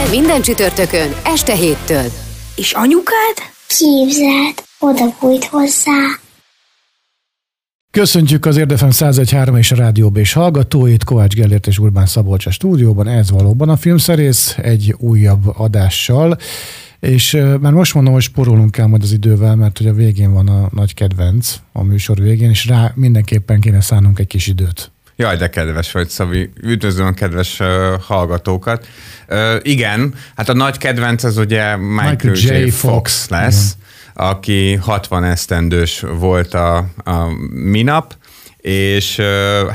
Minden, minden csütörtökön, este héttől. És anyukád? Képzeld, oda bújt hozzá. Köszöntjük az Érdefem 1013 és a Rádió és hallgatóit, Kovács Gellért és Urbán Szabolcs a stúdióban, ez valóban a filmszerész egy újabb adással, és már most mondom, hogy sporolunk kell majd az idővel, mert hogy a végén van a nagy kedvenc, a műsor végén, és rá mindenképpen kéne szánnunk egy kis időt. Jaj, de kedves vagy, Szabi. Üdvözlöm a kedves uh, hallgatókat. Uh, igen, hát a nagy kedvenc az ugye Michael, Michael J. J. Fox, Fox lesz, igen. aki 60 esztendős volt a, a minap, és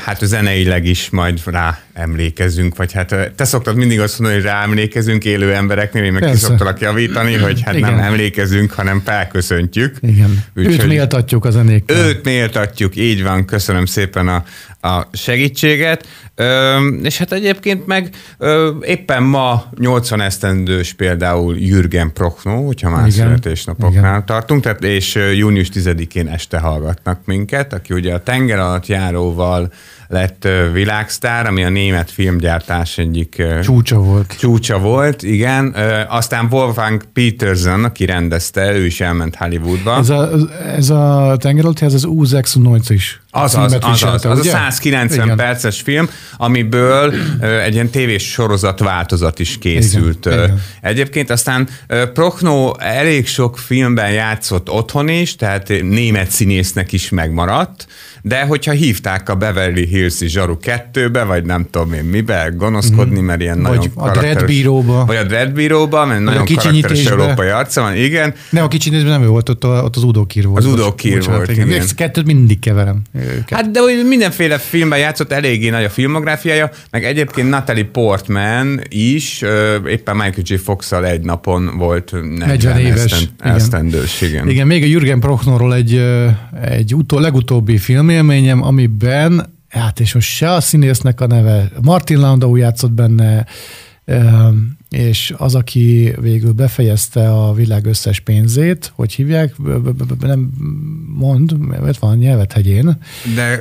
hát zeneileg is majd rá emlékezünk, vagy hát te szoktad mindig azt mondani, hogy rá emlékezünk élő embereknél, én meg Persze. ki szoktalak javítani, hogy hát Igen. nem emlékezünk, hanem felköszöntjük. Igen. Úgy, őt méltatjuk a zenékkel. Őt méltatjuk, így van, köszönöm szépen a, a segítséget. Ö, és hát egyébként meg ö, éppen ma 80 esztendős például Jürgen Prochnow, hogyha már Igen. születésnapoknál Igen. tartunk, tehát és június 10-én este hallgatnak minket, aki ugye a tenger alatt járóval lett világsztár, ami a német filmgyártás egyik csúcsa volt. Csúcsa volt, igen. Aztán Wolfgang Peterson, aki rendezte, ő is elment Hollywoodba. Ez a, ez a tengeralatt, ez az U96 is. Az az, az, az, az a 190 Igen. perces film, amiből egy ilyen tévés sorozat változat is készült. Igen. Igen. Egyébként aztán Prochno elég sok filmben játszott otthon is, tehát német színésznek is megmaradt, de hogyha hívták a Beverly Hills-i Zsaru 2-be, vagy nem tudom én mibe, gonoszkodni, mert ilyen vagy nagyon a Dread Bíróba. Vagy a Dread Bíróba, mert nagyon karakteres európai arca van, igen. Nem, a kicsinyítésben nem ő volt, ott, a, ott az Udokír volt. Az Udokír volt, igen. igen. Kettőt mindig keverem. Őket. Hát de hogy mindenféle filmben játszott, eléggé nagy a filmográfiája, meg egyébként Natalie Portman is, éppen Michael J. fox egy napon volt 40 éves esztendős, igen. igen. Igen, még a Jürgen Prochnorról egy, egy utó, legutóbbi filmélményem, amiben hát és most se a színésznek a neve, Martin Landau játszott benne, és az, aki végül befejezte a világ összes pénzét, hogy hívják, nem mond, mert van nyelvethegyén. De...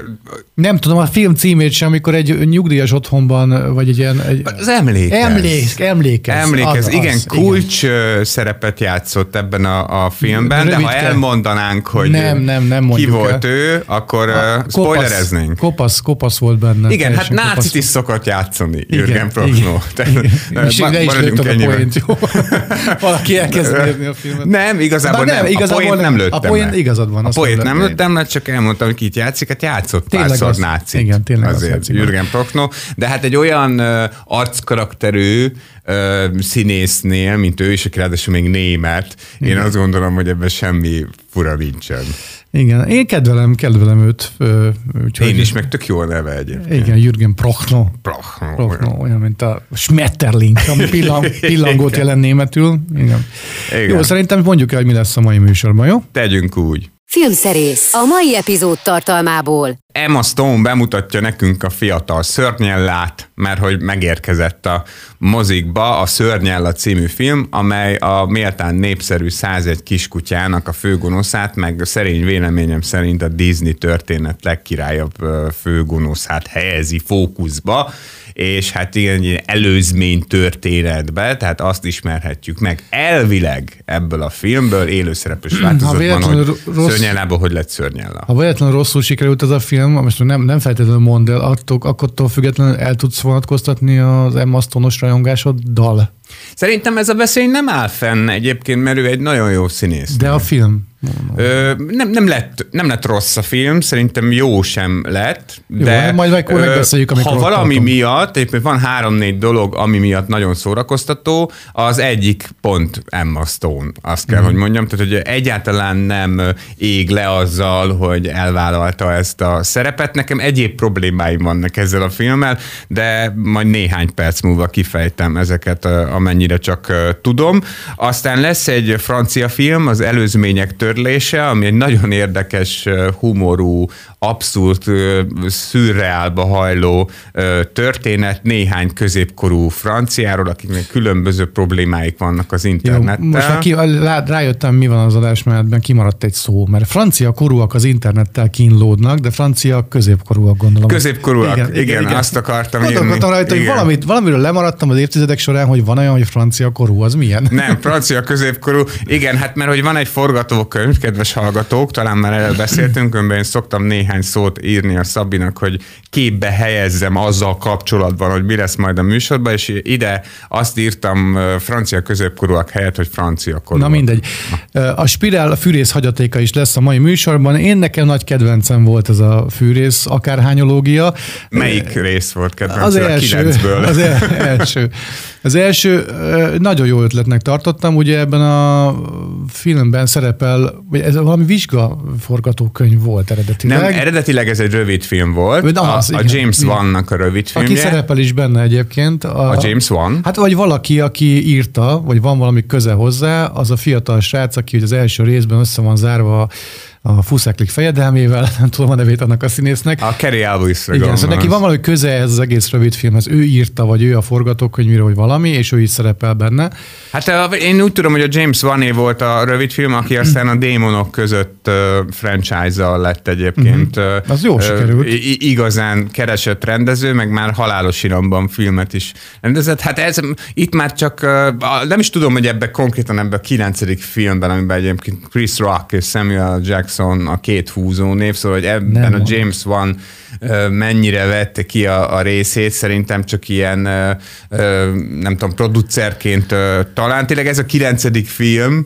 Nem tudom a film címét sem, amikor egy nyugdíjas otthonban, vagy egy ilyen... Egy... Az emlékez. Emlék, emlékez. Emlékez, az, igen, az, kulcs igen. szerepet játszott ebben a, a filmben, Rövidke. de ha elmondanánk, hogy nem, nem, nem ki volt el. ő, akkor a, spoilereznénk. Kopasz, kopasz volt benne. Igen, hát nácit is szokott játszani, Jürgen Prochnow maradjunk ennyiben. A jó. Valaki elkezd nézni a filmet. Nem, igazából nem, nem. Igazából a poént nem lőttem A poént igazad van. A poént nem lőttem, mert csak elmondtam, hogy kit játszik, hát játszott tényleg párszor az, nácit. Igen, tényleg azért, az Jürgen Prochnow. De hát egy olyan uh, arckarakterű uh, színésznél, mint ő is, aki ráadásul még német, én Igen. azt gondolom, hogy ebben semmi fura nincsen. Igen, én kedvelem, kedvelem őt. Úgyhogy én is, meg tök jó a neve egyébként. Igen, Jürgen Prochno. Prochno. Prochno olyan. olyan, mint a Schmetterling, ami pillang, pillangót jelent németül. Igen. Igen. Jó, szerintem mondjuk el, hogy mi lesz a mai műsorban, jó? Tegyünk úgy. Filmszerész a mai epizód tartalmából. Emma Stone bemutatja nekünk a fiatal szörnyellát, mert hogy megérkezett a mozikba a Szörnyella című film, amely a méltán népszerű 101 kiskutyának a főgonoszát, meg szerény véleményem szerint a Disney történet legkirályabb főgonoszát helyezi fókuszba, és hát ilyen előzmény történetbe, tehát azt ismerhetjük meg elvileg ebből a filmből, élőszereplős változatban, hogy rossz, hogy lett szörnyella. Ha véletlenül rosszul sikerült ez a film, most nem, nem feltétlenül mondd el, attól, attól függetlenül el tudsz vonatkoztatni az Emma Stone-os rajongásoddal? Szerintem ez a veszély nem áll fenn egyébként, mert ő egy nagyon jó színész. De a film? Ö, nem, nem, lett, nem lett rossz a film, szerintem jó sem lett, de... Jó, majd akkor megbeszéljük, amikor Ha valami tartom. miatt, éppen van három-négy dolog, ami miatt nagyon szórakoztató, az egyik pont Emma Stone, azt kell, mm. hogy mondjam, tehát hogy egyáltalán nem ég le azzal, hogy elvállalta ezt a szerepet. Nekem egyéb problémáim vannak ezzel a filmmel, de majd néhány perc múlva kifejtem ezeket a amennyire csak tudom. Aztán lesz egy francia film, az Előzmények törlése, ami egy nagyon érdekes, humorú, abszurd, szürreálba hajló történet néhány középkorú franciáról, akiknek különböző problémáik vannak az Jó, internettel. most már ki, rájöttem, mi van az adásmenetben, kimaradt egy szó, mert francia korúak az internettel kínlódnak, de francia középkorúak gondolom. Középkorúak, igen, igen, igen, azt akartam. Gondolkodtam rajta, hogy Igen. valamit, valamiről lemaradtam az évtizedek során, hogy van olyan, hogy francia korú, az milyen? Nem, francia középkorú. Igen, hát mert hogy van egy forgatókönyv, kedves hallgatók, talán már erről beszéltünk, önben én szoktam néhány szót írni a Szabinak, hogy képbe helyezzem azzal kapcsolatban, hogy mi lesz majd a műsorban, és ide azt írtam francia középkorúak helyett, hogy francia korúak. Na mindegy. A spirál a fűrész hagyatéka is lesz a mai műsorban. Én nekem nagy kedvencem volt ez a fűrész akárhányológia. Melyik rész volt kedvenc? Az A első, kilencből. az el, első. Az első nagyon jó ötletnek tartottam, ugye ebben a filmben szerepel, vagy ez valami vizsga forgatókönyv volt eredetileg. Nem, eredetileg ez egy rövid film volt. De az, a, a igen, James igen. Vannak a rövid filmje. Aki szerepel is benne egyébként. A James Wan? Hát vagy valaki, aki írta, vagy van valami köze hozzá, az a fiatal srác, aki az első részben össze van zárva a, fuszeklik fejedelmével, nem tudom a nevét annak a színésznek. A Kerry Elvis-re Igen, szóval neki van valami köze ez az egész rövid filmhez. Ő írta, vagy ő a forgatókönyvíró, vagy valami, és ő is szerepel benne. Hát ö, én úgy tudom, hogy a James Vané volt a rövid film, aki aztán a démonok között ö, franchise-al lett egyébként. ö, Mhm. Az jól ö, sikerült. i- igazán keresett rendező, meg már halálos iramban filmet is rendezett. Hát ez itt már csak, nem is tudom, hogy ebbe konkrétan ebbe a kilencedik filmben, amiben egyébként Chris Rock és Samuel Jackson a két húzó név, szóval hogy ebben Nem a. James Wan ö, mennyire vette ki a, a részét, szerintem csak ilyen, nem tudom, producerként talán. Tényleg ez a kilencedik film,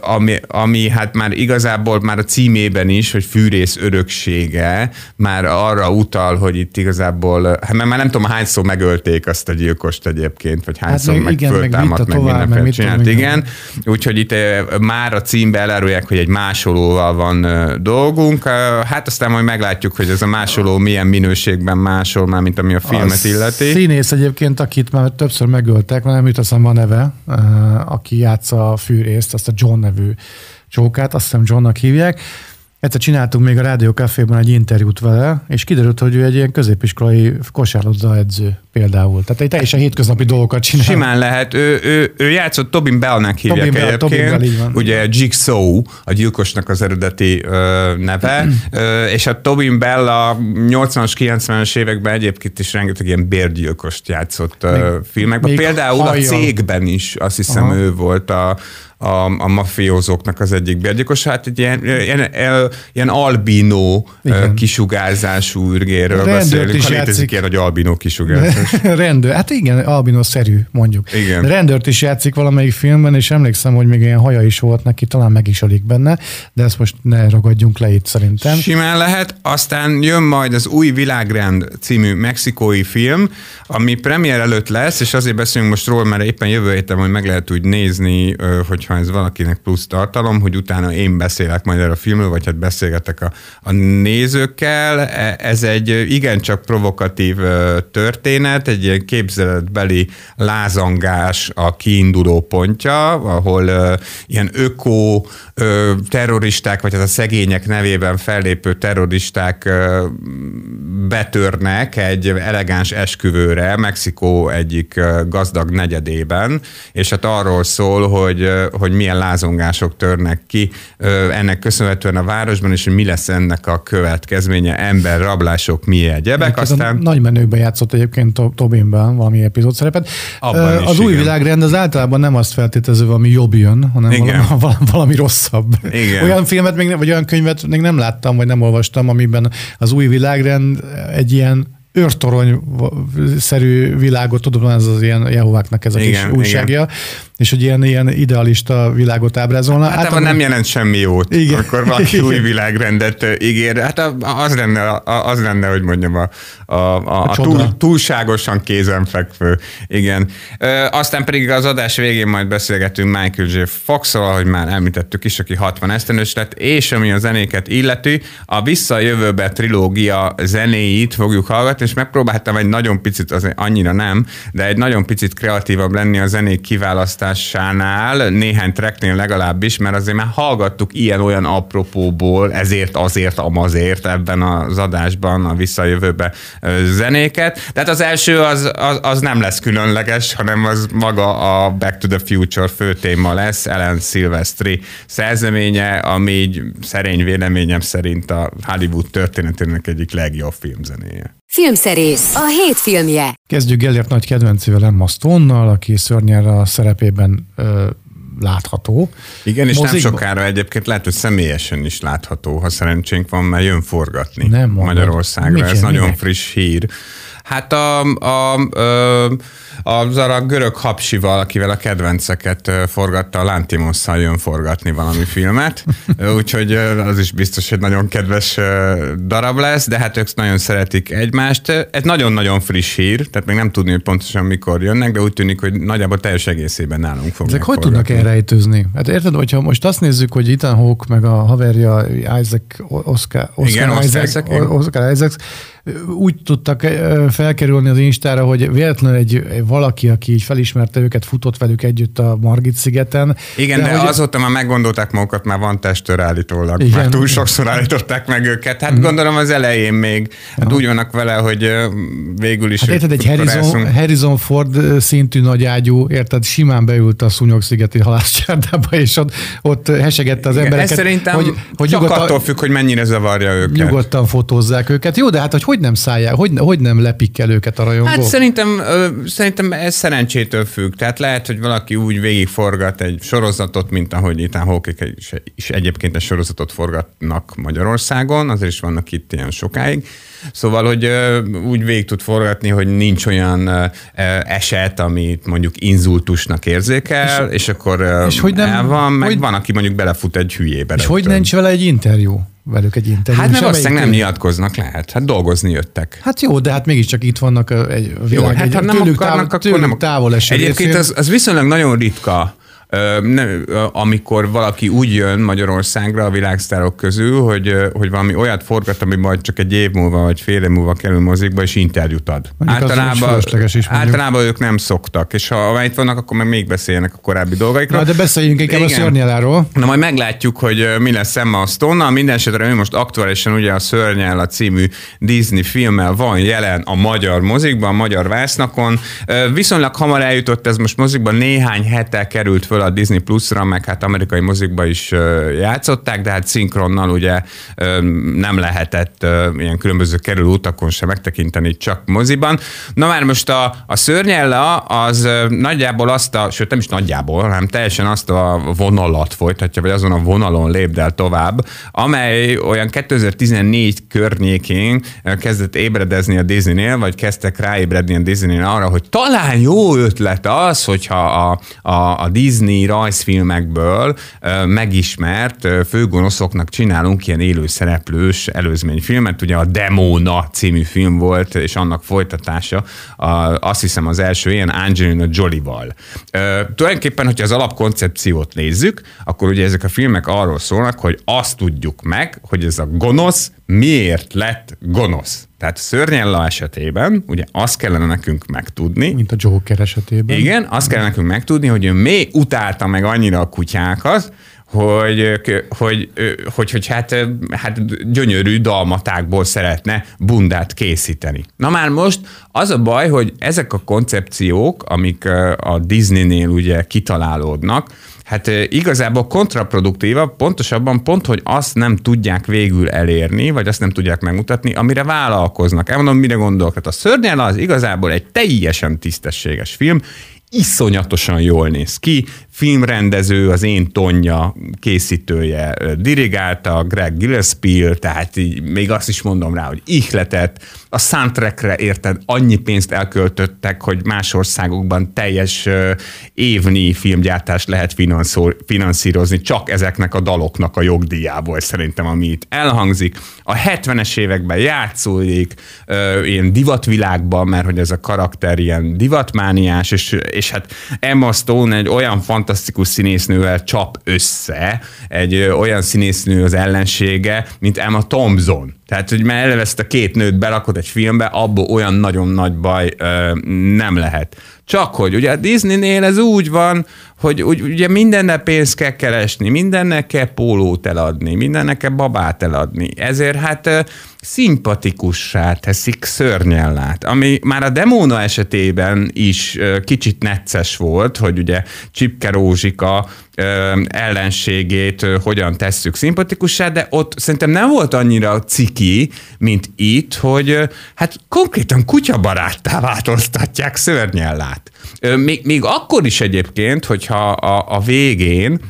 ami, ami hát már igazából már a címében is, hogy fűrész öröksége, már arra utal, hogy itt igazából, hát mert már nem tudom, hányszor megölték azt a gyilkost egyébként, vagy hányszor meg meg, igen, föltámadt, meg, meg mindenféle csinált. Igen, úgyhogy itt már a címbe elárulják, hogy egy másolóval van dolgunk. Hát aztán majd meglátjuk, hogy ez a másoló milyen minőségben másol, már mint ami a filmet A illeti. Színész egyébként, akit már többször megöltek, mert nem jut eszembe a neve, aki játsza a fűrészt, azt a John nevű csókát, azt hiszem Johnnak hívják. Egyszer csináltunk még a Rádió Caféban egy interjút vele, és kiderült, hogy ő egy ilyen középiskolai kosárlabda edző például. Tehát egy teljesen hétköznapi dolgokat csinál. Simán lehet. Ő, ő, ő játszott Tobin Bellnek hívják Tobin Bell, egyébként. Tobin Bell, így van. Ugye Jigsaw, a gyilkosnak az eredeti ö, neve, ö, és a Tobin Bell a 80-as, 90-es években egyébként is rengeteg ilyen bérgyilkost játszott ö, filmekben. még Például hajjal. a cégben is azt hiszem Aha. ő volt a, a, a mafiózóknak az egyik bérgyilkos. Hát egy ilyen, ilyen, ilyen, albinó Igen. kisugárzású ürgéről Rendőrt beszélünk. is Ha létezik játszik. ilyen, hogy albinó kisugárzás. Rendőr, hát igen, albinoszerű mondjuk. Igen. De rendőrt is játszik valamelyik filmben, és emlékszem, hogy még ilyen haja is volt neki, talán meg is alig benne, de ezt most ne ragadjunk le itt szerintem. Simán lehet, aztán jön majd az Új Világrend című mexikói film, ami premier előtt lesz, és azért beszélünk most róla, mert éppen jövő héten majd meg lehet úgy nézni, ö, hogyha ez valakinek plusz tartalom, hogy utána én beszélek majd erről a filmről, vagy hát beszélgetek a, a nézőkkel. E- Ez egy igencsak provokatív történet, egy ilyen képzeletbeli lázangás a kiinduló pontja, ahol ilyen öko ö, terroristák, vagy hát a szegények nevében fellépő terroristák betörnek egy elegáns esküvőre Mexikó egyik gazdag negyedében, és hát arról szól, hogy, hogy milyen lázongások törnek ki ennek köszönhetően a városban, és hogy mi lesz ennek a következménye, emberrablások, mi egyebek. Aztán... Nagy menőkben játszott egyébként To- Tobinben valami epizód szerepet. Abban Ö, is, az új igen. világrend az általában nem azt feltételező, valami jobb jön, hanem Igen. valami, valami, rosszabb. Igen. Olyan filmet, még, vagy olyan könyvet még nem láttam, vagy nem olvastam, amiben az új világrend egy ilyen őrtorony-szerű világot, tudom, ez az ilyen Jehováknak ez a kis Igen, újságja, és hogy ilyen, ilyen idealista világot ábrázolna. Általában nem jelent semmi jót, Igen. Igen. akkor valaki Igen. új világrendet ígér. Hát a- az lenne, a- az lenne, hogy mondjam, a, a, a, a csoda. túl, túlságosan kézenfekvő. Igen. Ö, aztán pedig az adás végén majd beszélgetünk Michael J. fox ahogy már említettük is, aki 60 esztendős lett, és ami a zenéket illeti, a Visszajövőbe trilógia zenéit fogjuk hallgatni. És megpróbáltam egy nagyon picit, azért annyira nem, de egy nagyon picit kreatívabb lenni a zenék kiválasztásánál, néhány tracknél legalábbis, mert azért már hallgattuk ilyen-olyan apropóból, ezért, azért, amazért ebben az adásban, a visszajövőbe zenéket. Tehát az első az, az, az nem lesz különleges, hanem az maga a Back to the Future fő téma lesz, Ellen Silvestri szerzeménye, ami így szerény véleményem szerint a Hollywood történetének egyik legjobb filmzenéje. Filmszerész, a hét filmje. Kezdjük Gellért nagy kedvencével Emma Stone-nal, aki szörnyel a szerepében ö, látható. Igen, és Mozikba- nem sokára egyébként lehet, hogy személyesen is látható, ha szerencsénk van, mert jön forgatni Nem mondod. Magyarországra. Miért? Ez nagyon Minek? friss hír. Hát a, a, a, az a görög hapsival, akivel a kedvenceket forgatta, a Lantimosszal jön forgatni valami filmet, úgyhogy az is biztos, hogy nagyon kedves darab lesz, de hát ők nagyon szeretik egymást. Ez nagyon-nagyon friss hír, tehát még nem tudni, hogy pontosan mikor jönnek, de úgy tűnik, hogy nagyjából teljes egészében nálunk fognak Ezek hogy forgatni. tudnak elrejtőzni? Hát érted, hogyha most azt nézzük, hogy Ethan Hawke meg a haverja Isaac Oscar, Oscar, Igen, Isaac. Oscar Isaacs úgy tudtak felkerülni az Instára, hogy véletlenül egy, egy valaki, aki így felismerte őket, futott velük együtt a Margit szigeten. Igen, de, de hogy- azóta már meggondolták magukat, már van testőr állítólag. Igen. Már túl sokszor állították meg őket. Hát gondolom az elején még hát úgy vannak vele, hogy végül is Hát érted, egy Harrison. Harrison Ford szintű nagyágyú, érted, simán beült a szúnyog-szigeti halászcsárdába, és ott, ott hesegette az Igen, embereket, Ez szerintem hogy, hogy csak nyugodtan, attól függ, hogy mennyire zavarja őket. nyugodtan fotózzák őket. Jó, de hát hogy hogy nem szállják, hogy, hogy nem lepik el őket a rajongók? Hát szerintem, ö, szerintem ez szerencsétől függ. Tehát lehet, hogy valaki úgy végigforgat egy sorozatot, mint ahogy itt Hawkik is, is egyébként egy sorozatot forgatnak Magyarországon, azért is vannak itt ilyen sokáig. Szóval, hogy ö, úgy végig tud forgatni, hogy nincs olyan ö, eset, amit mondjuk inzultusnak érzékel, és, és akkor ö, és hogy nem- el van, meg hogy- van, aki mondjuk belefut egy hülyébe. És hogy rögtön. nincs vele egy interjú? Velük egy interjú. Hát mert valószínűleg nem nyilatkoznak, lehet. Hát dolgozni jöttek. Hát jó, de hát mégiscsak itt vannak ö, egy Jó, világ, hát egy ha nem tőlük, akarnak, távol, tőlük nem. távol eső Egyébként az, az viszonylag nagyon ritka, ö, ne, ö, amikor valaki úgy jön Magyarországra a világsztárok közül, hogy, hogy valami olyat forgat, ami majd csak egy év múlva vagy fél év múlva kerül mozikba, és interjút ad. Mondjuk az is is, általában ők nem szoktak, és ha, itt vannak, akkor meg még beszélnek a korábbi dolgaikról. Na, de beszéljünk inkább a Igen. szörnyeláról. Na majd meglátjuk, hogy mi lesz Emma Stone-nal. Minden esetre ő most aktuálisan ugye a Szörnyel a című Disney filmmel van jelen a magyar mozikban, a magyar vásznakon. Viszonylag hamar eljutott ez most mozikban, néhány hete került föl a Disney Plus-ra, meg hát amerikai mozikba is játszották, de hát szinkronnal ugye nem lehetett ilyen különböző kerülő utakon sem megtekinteni, csak moziban. Na már most a, a Szörnyella az nagyjából azt a, sőt nem is nagyjából, hanem teljesen azt a vonalat folytatja, vagy azon a vonalon lépdel tovább, amely olyan 2014 környékén kezdett ébredezni a Disneynél, vagy kezdtek ráébredni a Disneynél arra, hogy talán jó ötlet az, hogyha a, a, a Disney rajzfilmekből ö, megismert főgonoszoknak csinálunk ilyen élőszereplős előzményfilmet, ugye a Demona című film volt, és annak folytatása, a, azt hiszem az első ilyen Angelina Jolie-val. Tulajdonképpen, hogyha az alapkoncepciót nézzük, akkor ugye ezek a filmek arról szólnak, hogy azt tudjuk meg, hogy ez a gonosz miért lett gonosz. Tehát Szörnyella esetében ugye azt kellene nekünk megtudni, Mint a Joker esetében. igen, azt kell nekünk megtudni, hogy ő még utálta meg annyira a kutyákat, hogy, hogy, hogy, hogy hát, hát gyönyörű dalmatákból szeretne bundát készíteni. Na már most az a baj, hogy ezek a koncepciók, amik a Disneynél ugye kitalálódnak, hát igazából kontraproduktíva, pontosabban pont, hogy azt nem tudják végül elérni, vagy azt nem tudják megmutatni, amire vállalkoznak. Elmondom, mire gondolok. Tehát a Szörnyel az igazából egy teljesen tisztességes film, iszonyatosan jól néz ki, filmrendező, az én Tonya készítője dirigálta, Greg Gillespie, tehát így még azt is mondom rá, hogy ihletet, a soundtrackre érted, annyi pénzt elköltöttek, hogy más országokban teljes évnyi filmgyártást lehet finanszírozni, csak ezeknek a daloknak a jogdíjából szerintem, ami itt elhangzik. A 70-es években játszódik, ilyen divatvilágban, mert hogy ez a karakter ilyen divatmániás, és, és hát Emma Stone egy olyan fantasztikus színésznővel csap össze, egy olyan színésznő az ellensége, mint Emma Thompson Tehát, hogy már eleve ezt a két nőt belakod egy filmbe, abból olyan nagyon nagy baj ö, nem lehet. Csak hogy ugye a Disneynél ez úgy van, hogy úgy, ugye mindennel pénzt kell keresni, mindennek kell pólót eladni, mindennek kell babát eladni. Ezért hát ö, szimpatikussá teszik szörnyellát, ami már a Demóna esetében is ö, kicsit necces volt, hogy ugye Csipke Rózsika ellenségét hogyan tesszük szimpatikussá, de ott szerintem nem volt annyira ciki, mint itt, hogy hát konkrétan kutyabaráttá változtatják szörnyellát. Még, még akkor is egyébként, hogyha a, a végén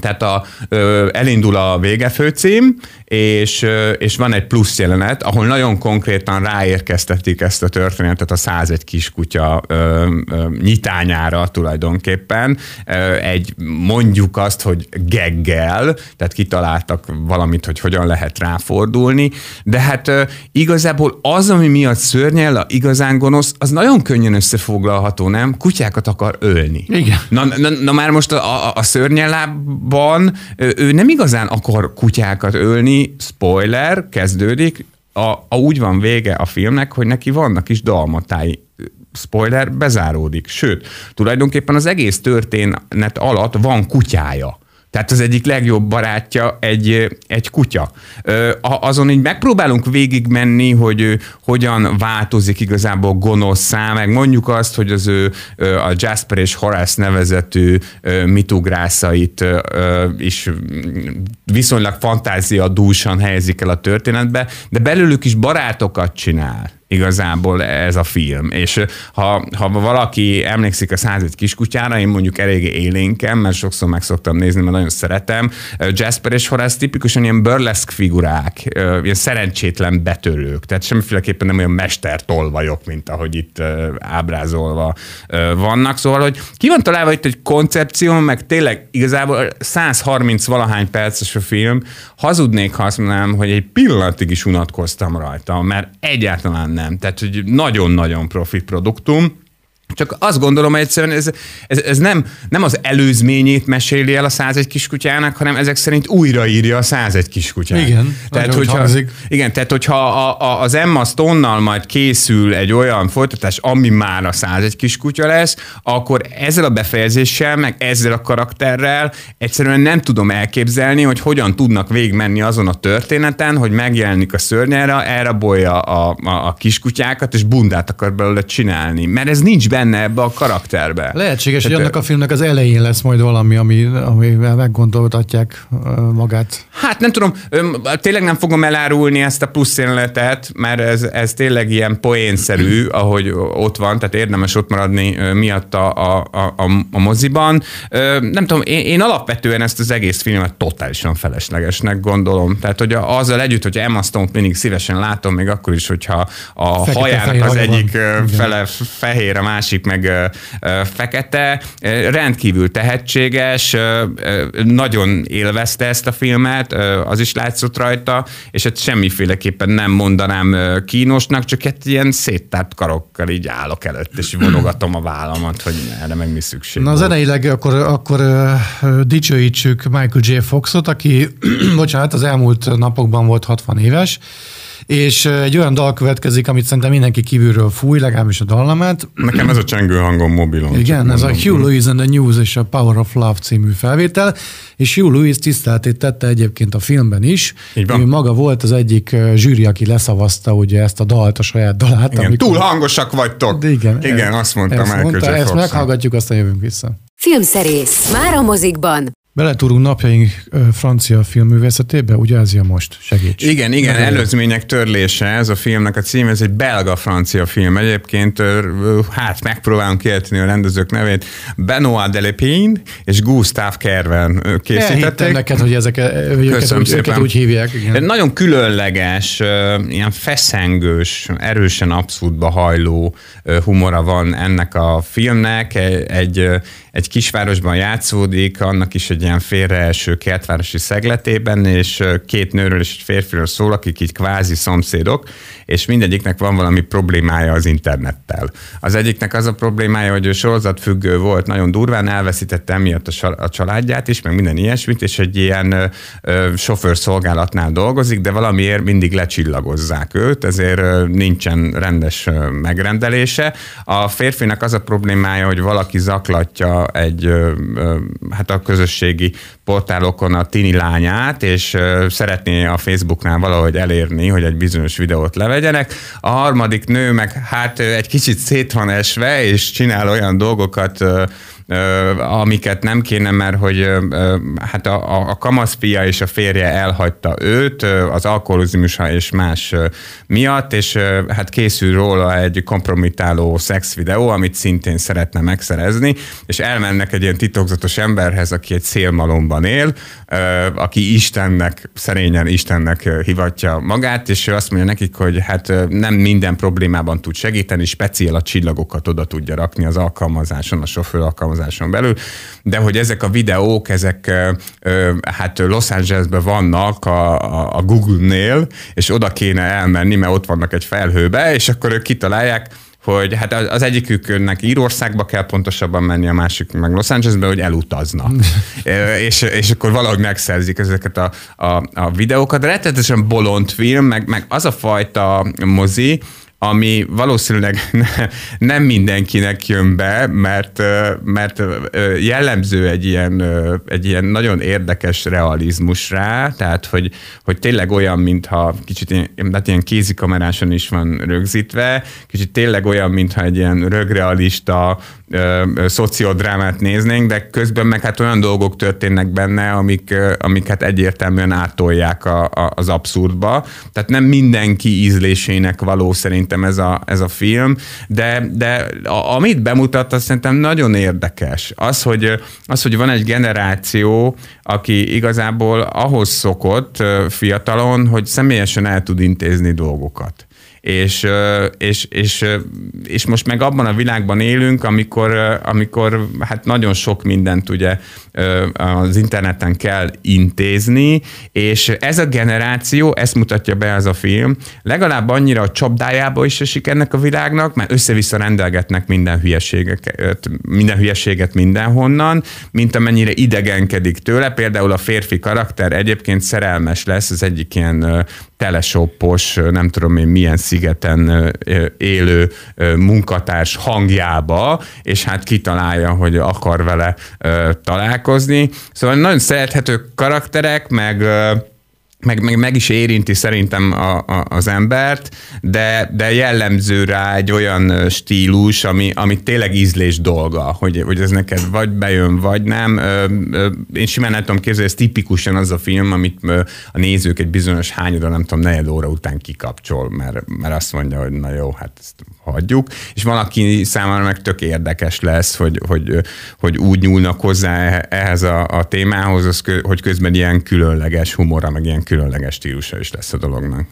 tehát a, ö, elindul a végefőcím, és, ö, és van egy plusz jelenet, ahol nagyon konkrétan ráérkeztetik ezt a történetet a 101 kiskutya ö, ö, nyitányára tulajdonképpen. Ö, egy mondjuk azt, hogy geggel, tehát kitaláltak valamit, hogy hogyan lehet ráfordulni, de hát ö, igazából az, ami miatt szörnyel, a igazán gonosz, az nagyon könnyen összefoglalható, nem? Kutyákat akar ölni. Igen. Na, na, na már most a, a, a szörnyelában ő ő nem igazán akar kutyákat ölni, spoiler, kezdődik, a, a úgy van vége a filmnek, hogy neki vannak is dalmatái spoiler, bezáródik. Sőt, tulajdonképpen az egész történet alatt van kutyája. Tehát az egyik legjobb barátja egy, egy kutya. Azon így megpróbálunk végigmenni, hogy hogyan változik igazából gonoszszá, meg mondjuk azt, hogy az ő a Jasper és Horace nevezetű mitugrászait is viszonylag fantáziadúsan helyezik el a történetbe, de belőlük is barátokat csinál igazából ez a film. És ha, ha valaki emlékszik a 101 kiskutyára, én mondjuk eléggé élénken, mert sokszor meg szoktam nézni, mert nagyon szeretem. Jasper és Horace tipikusan ilyen burleszk figurák, ilyen szerencsétlen betörők, tehát semmiféleképpen nem olyan mestertolvajok, mint ahogy itt ábrázolva vannak. Szóval, hogy ki van találva itt egy koncepció, meg tényleg igazából 130 valahány perces a film, hazudnék, ha azt mondanám, hogy egy pillanatig is unatkoztam rajta, mert egyáltalán nem. Tehát, hogy nagyon-nagyon profi produktum. Csak azt gondolom, hogy egyszerűen ez, ez, ez nem, nem az előzményét meséli el a 101 kiskutyának, hanem ezek szerint újraírja a 101 kiskutyát. Igen, tehát, hogyha, hangzik. igen, tehát hogyha a, a, az Emma Stone-nal majd készül egy olyan folytatás, ami már a 101 kiskutya lesz, akkor ezzel a befejezéssel, meg ezzel a karakterrel egyszerűen nem tudom elképzelni, hogy hogyan tudnak végigmenni azon a történeten, hogy megjelenik a szörnyára, elrabolja a, a, a kiskutyákat, és bundát akar belőle csinálni. Mert ez nincs benne ebbe a karakterbe. Lehetséges, hogy Tehát, annak a filmnek az elején lesz majd valami, ami, amivel meggondoltatják magát. Hát nem tudom, tényleg nem fogom elárulni ezt a plusz jelenetet, mert ez, ez tényleg ilyen poénszerű, ahogy ott van, tehát érdemes ott maradni miatt a, a, a, a- moziban. Nem tudom, én, én alapvetően ezt az egész filmet totálisan feleslegesnek gondolom. Tehát, hogy azzal együtt, hogy Emma Stone-t mindig szívesen látom, még akkor is, hogyha a Fekete-fehér hajának az van. egyik Igen. fele fehér, a másik meg ö, ö, fekete, rendkívül tehetséges, nagyon élvezte ezt a filmet, az is látszott rajta, és hát semmiféleképpen nem mondanám kínosnak, csak egy ilyen széttárt karokkal így állok előtt, és vonogatom a vállamat, hogy erre meg mi szükség Na volt. zeneileg akkor, akkor dicsőítsük Michael J. Foxot, aki, bocsánat, az elmúlt napokban volt 60 éves, és egy olyan dal következik, amit szerintem mindenki kívülről fúj, legalábbis a dallamát. Nekem ez a csengő hangom mobilon. Igen, ez a mondom. Hugh Lewis and the News és a Power of Love című felvétel, és Hugh Lewis tiszteletét tette egyébként a filmben is. Így van. Ő maga volt az egyik zsűri, aki leszavazta ugye ezt a dalt, a saját dalát. Igen, túl hangosak vagytok. Igen, Igen, azt mondta ezt Michael mondta. Ezt meghallgatjuk, aztán jövünk vissza. Filmszerész. Már a mozikban. Beletúrunk napjaink francia filmművészetébe, ugye ez jön most? Segíts. Igen, igen, Nagyon előzmények törlése, ez a filmnek a cím, ez egy belga-francia film. Egyébként, hát megpróbálom kiejteni a rendezők nevét, Benoit Delepine és Gustave Kerven készítették. neked, hogy, ezek, hogy Köszönöm úgy, őket szépen. úgy hívják. Igen. Nagyon különleges, ilyen feszengős, erősen abszurdba hajló humora van ennek a filmnek. Egy, egy, kisvárosban játszódik, annak is egy ilyen félreeső kertvárosi szegletében, és két nőről és egy férfiről szól, akik így kvázi szomszédok, és mindegyiknek van valami problémája az internettel. Az egyiknek az a problémája, hogy ő sorozatfüggő volt, nagyon durván elveszítette emiatt a családját is, meg minden ilyesmit, és egy ilyen sofőrszolgálatnál dolgozik, de valamiért mindig lecsillagozzák őt, ezért nincsen rendes megrendelése. A férfinak az a problémája, hogy valaki zaklatja egy, hát a közösségi portálokon a tini lányát, és szeretné a Facebooknál valahogy elérni, hogy egy bizonyos videót levegyenek. A harmadik nő meg hát egy kicsit szét van esve, és csinál olyan dolgokat, amiket nem kéne, mert hogy hát a, a kamaszpia és a férje elhagyta őt az alkoholizmusa és más miatt, és hát készül róla egy kompromitáló szexvideó, amit szintén szeretne megszerezni, és elmennek egy ilyen titokzatos emberhez, aki egy szélmalomban él, aki Istennek, szerényen Istennek hivatja magát, és ő azt mondja nekik, hogy hát nem minden problémában tud segíteni, speciál a csillagokat oda tudja rakni az alkalmazáson, a sofőr alkalmazáson alkalmazáson belül, de hogy ezek a videók, ezek hát Los Angelesben vannak a, a Google-nél, és oda kéne elmenni, mert ott vannak egy felhőbe, és akkor ők kitalálják, hogy hát az egyiküknek Írországba kell pontosabban menni, a másik meg Los Angelesbe, hogy elutazna. és, és akkor valahogy megszerzik ezeket a, a, a videókat. De rettenetesen bolond film, meg, meg az a fajta mozi, ami valószínűleg nem mindenkinek jön be, mert, mert jellemző egy ilyen, egy ilyen nagyon érdekes realizmus rá, tehát hogy, hogy tényleg olyan, mintha kicsit ilyen, hát ilyen kézikameráson is van rögzítve, kicsit tényleg olyan, mintha egy ilyen rögrealista szociodrámát néznénk, de közben meg hát olyan dolgok történnek benne, amik, amik hát egyértelműen átolják a, a, az abszurdba. Tehát nem mindenki ízlésének való szerintem ez a, ez a film, de, de a, amit bemutat, azt szerintem nagyon érdekes. Az hogy, az, hogy van egy generáció, aki igazából ahhoz szokott fiatalon, hogy személyesen el tud intézni dolgokat és, és, és, és most meg abban a világban élünk, amikor, amikor hát nagyon sok mindent ugye az interneten kell intézni, és ez a generáció, ezt mutatja be ez a film, legalább annyira a csapdájába is esik ennek a világnak, mert össze-vissza rendelgetnek minden hülyeséget, minden hülyeséget mindenhonnan, mint amennyire idegenkedik tőle. Például a férfi karakter egyébként szerelmes lesz az egyik ilyen telesoppos, nem tudom én milyen szigeten élő munkatárs hangjába, és hát kitalálja, hogy akar vele találkozni. Szóval nagyon szerethető karakterek, meg meg, meg, meg is érinti szerintem a, a, az embert, de, de jellemző rá egy olyan stílus, ami, ami tényleg ízlés dolga, hogy, hogy ez neked vagy bejön, vagy nem. Én simán nem tudom képzelni, ez tipikusan az a film, amit a nézők egy bizonyos hányodra, nem tudom, negyed óra után kikapcsol, mert, mert azt mondja, hogy na jó, hát ezt hagyjuk, és van, aki számára meg tök érdekes lesz, hogy, hogy, hogy úgy nyúlnak hozzá ehhez a, a témához, az, hogy közben ilyen különleges humora, meg ilyen különleges stílusa is lesz a dolognak.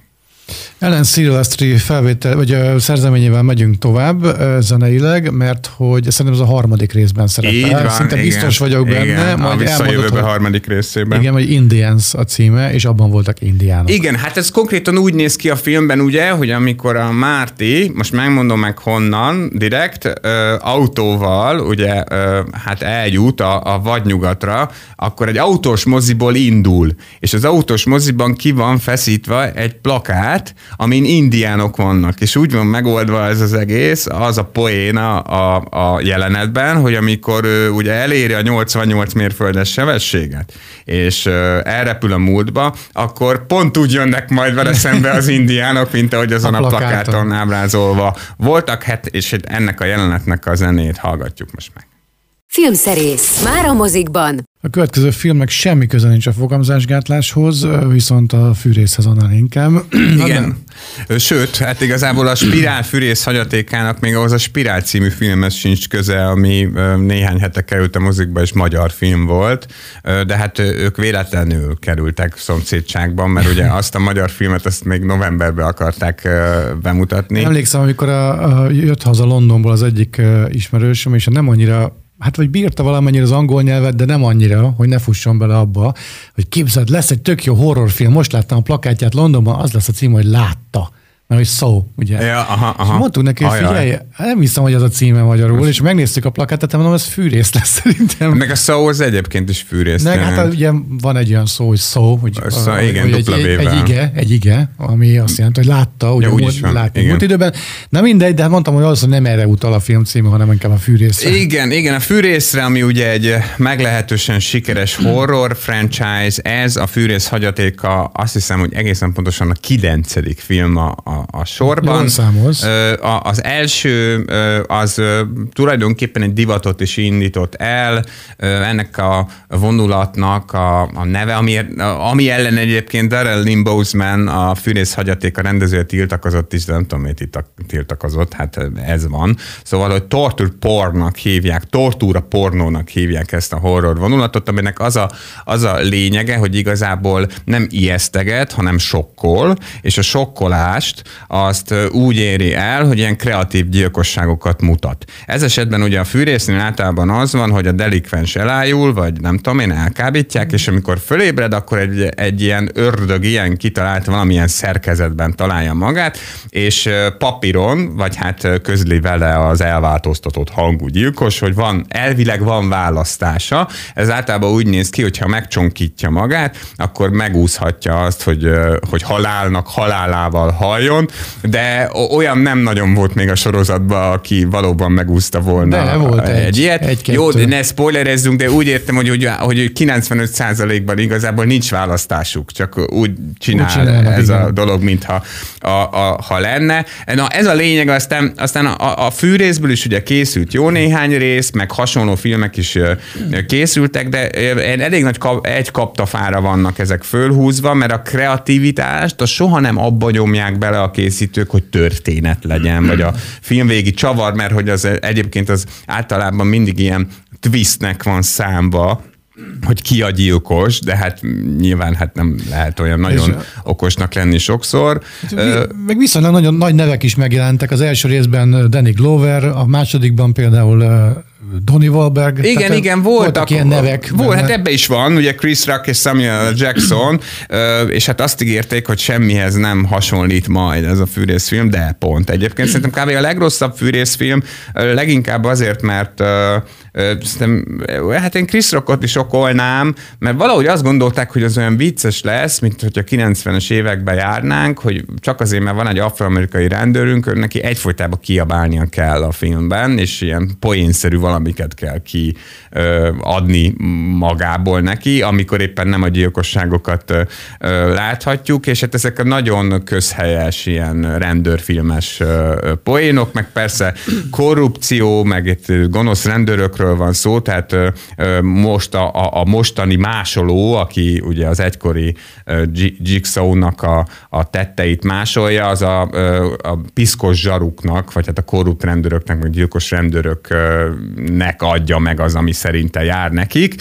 Ellen Silvestri felvétel, vagy a szerzeményével megyünk tovább zeneileg, mert hogy szerintem ez a harmadik részben szerepel. Így van, Szinte igen, biztos vagyok igen, benne. Majd a visszajövőbe harmadik részében. Igen, hogy Indians a címe, és abban voltak indiánok. Igen, hát ez konkrétan úgy néz ki a filmben, ugye, hogy amikor a Márti, most megmondom meg honnan, direkt, ö, autóval, ugye, ö, hát eljut a, a vadnyugatra, akkor egy autós moziból indul, és az autós moziban ki van feszítve egy plakát, filmet, amin indiánok vannak, és úgy van megoldva ez az egész, az a poéna a, a jelenetben, hogy amikor ő ugye eléri a 88 mérföldes sebességet, és elrepül a múltba, akkor pont úgy jönnek majd vele szembe az indiánok, mint ahogy azon a, a plakáton. ábrázolva voltak, hát, és ennek a jelenetnek a zenét hallgatjuk most meg. Filmszerész. Már a mozikban. A következő filmnek semmi köze nincs a fogamzásgátláshoz, viszont a fűrészhez annál inkább. Igen. Sőt, hát igazából a Spirál fűrész hagyatékának még ahhoz a Spirál című filmhez sincs köze, ami néhány hete került a mozikba, és magyar film volt, de hát ők véletlenül kerültek szomszédságban, mert ugye azt a magyar filmet azt még novemberben akarták bemutatni. Emlékszem, amikor a, a, jött haza Londonból az egyik ismerősöm, és nem annyira hát vagy bírta valamennyire az angol nyelvet, de nem annyira, hogy ne fusson bele abba, hogy képzeld, lesz egy tök jó horrorfilm, most láttam a plakátját Londonban, az lesz a cím, hogy látta mert hogy szó, ugye. Ja, aha, aha. És mondtuk neki, hogy figyelj, nem hiszem, hogy az a címe magyarul, és megnéztük a plakátet, mondom, ez fűrész lesz szerintem. Meg a szó az egyébként is fűrész. Meg hát ugye van egy olyan szó, hogy szó, hogy, szó, a, igen, hogy egy, egy, egy, ige, egy ige, ami azt jelenti, hogy látta, ugye Ja, úgy múlt, látni igen. múlt időben. Na mindegy, de hát mondtam, hogy az, nem erre utal a film címe, hanem inkább a fűrészre. Igen, igen, a Fűrészre, ami ugye egy meglehetősen sikeres horror franchise, ez a Fűrész hagyatéka, azt hiszem, hogy egészen pontosan a kilencedik film a, a, a sorban. A- Az első az tulajdonképpen egy divatot is indított el, ennek a vonulatnak a, a neve, ami, ami ellen egyébként Darrell Lynn Boseman, a Fűrész hagyatéka rendezője tiltakozott is, de nem tudom, miért tiltak- tiltakozott, hát ez van. Szóval, hogy torture pornnak hívják, tortúra pornónak hívják ezt a horror vonulatot, aminek az a, az a lényege, hogy igazából nem ijeszteget, hanem sokkol, és a sokkolást azt úgy éri el, hogy ilyen kreatív gyilkosságokat mutat. Ez esetben ugye a fűrésznél általában az van, hogy a delikvens elájul, vagy nem tudom én, elkábítják, és amikor fölébred, akkor egy, egy ilyen ördög ilyen kitalált valamilyen szerkezetben találja magát, és papíron, vagy hát közli vele az elváltoztatott hangú gyilkos, hogy van, elvileg van választása. Ez általában úgy néz ki, hogyha megcsonkítja magát, akkor megúszhatja azt, hogy, hogy halálnak halálával halljon, de o- olyan nem nagyon volt még a sorozatban, aki valóban megúszta volna De volt egy, egy, ilyet. egy-kettő. Jó, de ne spoilerezzünk, de úgy értem, hogy, hogy, hogy 95%-ban igazából nincs választásuk, csak úgy csinál Úgy csinálnak, ez a igen. dolog, mintha a, a, ha lenne. Na ez a lényeg, aztán, aztán a, a fűrészből is ugye készült jó néhány rész, meg hasonló filmek is készültek, de elég nagy kap, egy kaptafára vannak ezek fölhúzva, mert a kreativitást a soha nem abba nyomják bele a készítők, hogy történet legyen, vagy a filmvégi csavar, mert hogy az egyébként az általában mindig ilyen twistnek van számba, hogy ki a gyilkos, de hát nyilván hát nem lehet olyan nagyon És- okosnak lenni sokszor. Meg viszonylag nagyon nagy nevek is megjelentek. Az első részben Danny Glover, a másodikban például Donnie Wahlberg. Igen, Tehát igen, voltak, voltak ilyen nevek. Volt, benne. hát ebbe is van, ugye Chris Rock és Samuel Jackson, és hát azt ígérték, hogy semmihez nem hasonlít majd ez a fűrészfilm, de pont. Egyébként szerintem kb. a legrosszabb fűrészfilm, leginkább azért, mert szerintem, hát én Chris Rockot is okolnám, mert valahogy azt gondolták, hogy az olyan vicces lesz, mint hogy a 90-es években járnánk, hogy csak azért, mert van egy afroamerikai rendőrünk, neki egyfolytában kiabálnia kell a filmben, és ilyen poénszerű valamiket kell ki ö, adni magából neki, amikor éppen nem a gyilkosságokat láthatjuk, és hát ezek a nagyon közhelyes ilyen rendőrfilmes poénok, meg persze korrupció, meg itt gonosz rendőrökről van szó, tehát most a, a, a mostani másoló, aki ugye az egykori Jigsaw-nak a, a tetteit másolja, az a, a piszkos zsaruknak, vagy hát a korrupt rendőröknek, meg gyilkos rendőröknek adja meg az, ami szerinte jár nekik.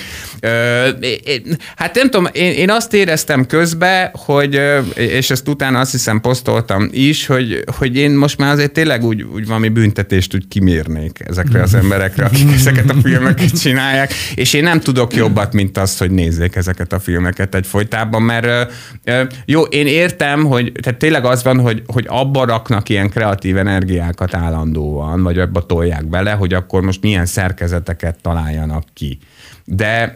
Hát nem tudom, én, én azt éreztem közben, hogy, és ezt utána azt hiszem posztoltam is, hogy, hogy én most már azért tényleg úgy, úgy valami büntetést úgy kimérnék ezekre az emberekre, akik ezeket a filmeket csinálják, és én nem tudok jobbat, mint azt, hogy nézzék ezeket a filmeket egyfolytában, mert jó, én értem, hogy tehát tényleg az van, hogy, hogy abba raknak ilyen kreatív energiákat állandóan, vagy abba tolják bele, hogy akkor most milyen szerkezeteket találjanak ki. De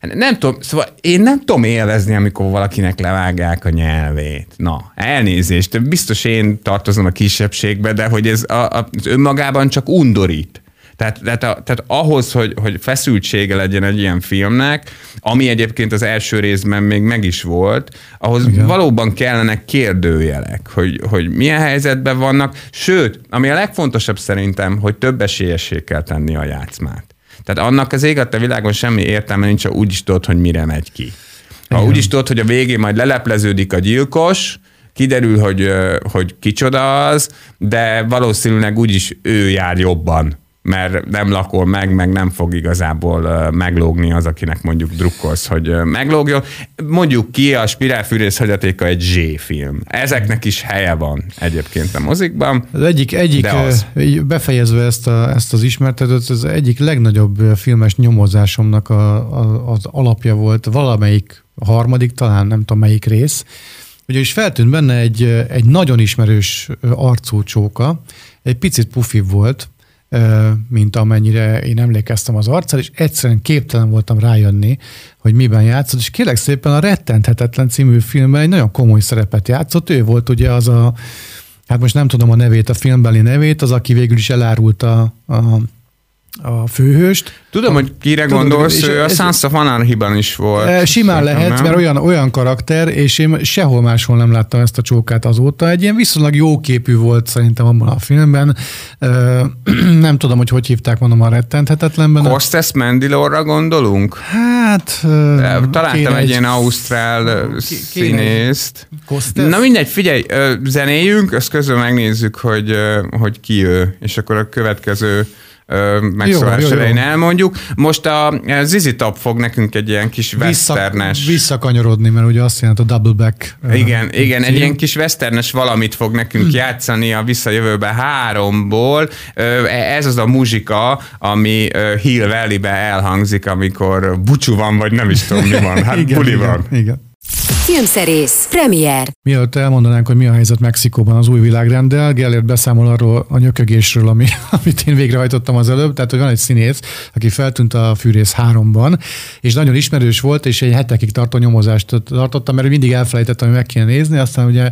nem tudom, szóval én nem tudom élvezni, amikor valakinek levágják a nyelvét. Na, elnézést, biztos én tartozom a kisebbségbe, de hogy ez a, a, önmagában csak undorít. Tehát, tehát, tehát ahhoz, hogy, hogy feszültsége legyen egy ilyen filmnek, ami egyébként az első részben még meg is volt, ahhoz Igen. valóban kellenek kérdőjelek, hogy, hogy milyen helyzetben vannak, sőt, ami a legfontosabb szerintem, hogy több esélyessé kell tenni a játszmát. Tehát annak az ég a világon semmi értelme nincs, ha úgy is tudod, hogy mire megy ki. Ha Igen. úgy is tudod, hogy a végén majd lelepleződik a gyilkos, kiderül, hogy, hogy kicsoda az, de valószínűleg úgyis ő jár jobban, mert nem lakol meg, meg nem fog igazából meglógni az, akinek mondjuk drukkolsz, hogy meglógjon. Mondjuk ki, a spirálfűrész hagyatéka egy Z-film. Ezeknek is helye van egyébként a mozikban. Az egyik, egyik az. befejezve ezt, a, ezt az ismertetőt, az egyik legnagyobb filmes nyomozásomnak a, a, az alapja volt valamelyik harmadik, talán nem tudom melyik rész, ugyanis feltűnt benne egy, egy nagyon ismerős arcú csóka, egy picit pufi volt, mint amennyire én emlékeztem az arccal, és egyszerűen képtelen voltam rájönni, hogy miben játszott, és kérlek szépen a Rettenthetetlen című filmben egy nagyon komoly szerepet játszott, ő volt ugye az a, hát most nem tudom a nevét, a filmbeli nevét, az, aki végül is elárulta a, a a főhőst. Tudom, hogy kire Tudom, gondolsz, ő a Sons of Anarchy-ban is volt. E, simán lehet, nem? mert olyan, olyan karakter, és én sehol máshol nem láttam ezt a csókát azóta. Egy ilyen viszonylag jó képű volt szerintem abban a filmben. E, nem tudom, hogy hogy hívták, mondom, a rettenthetetlenben. Costes Mandilorra gondolunk? Hát... E, találtam egy, egy ilyen ausztrál színészt. Na mindegy, figyelj, zenéjünk, azt közben megnézzük, hogy, hogy ki ő, és akkor a következő megszólás elején elmondjuk. Most a Zizi Top fog nekünk egy ilyen kis westernes... Visszakanyarodni, mert ugye azt jelent a double back. Igen, uh, igen egy ilyen kis westernes valamit fog nekünk hmm. játszani a Visszajövőbe háromból. Ez az a muzsika, ami Hill Valley-be elhangzik, amikor bucsú van, vagy nem is tudom mi van. Hát igen, buli igen, van. Igen. Filmszerész, premier. Mielőtt elmondanánk, hogy mi a helyzet Mexikóban az új világrenddel, Gellért beszámol arról a nyökögésről, ami, amit én végrehajtottam az előbb. Tehát, hogy van egy színész, aki feltűnt a Fűrész 3-ban, és nagyon ismerős volt, és egy hetekig tartó nyomozást tartottam, mert mindig elfelejtettem, hogy meg kéne nézni, aztán ugye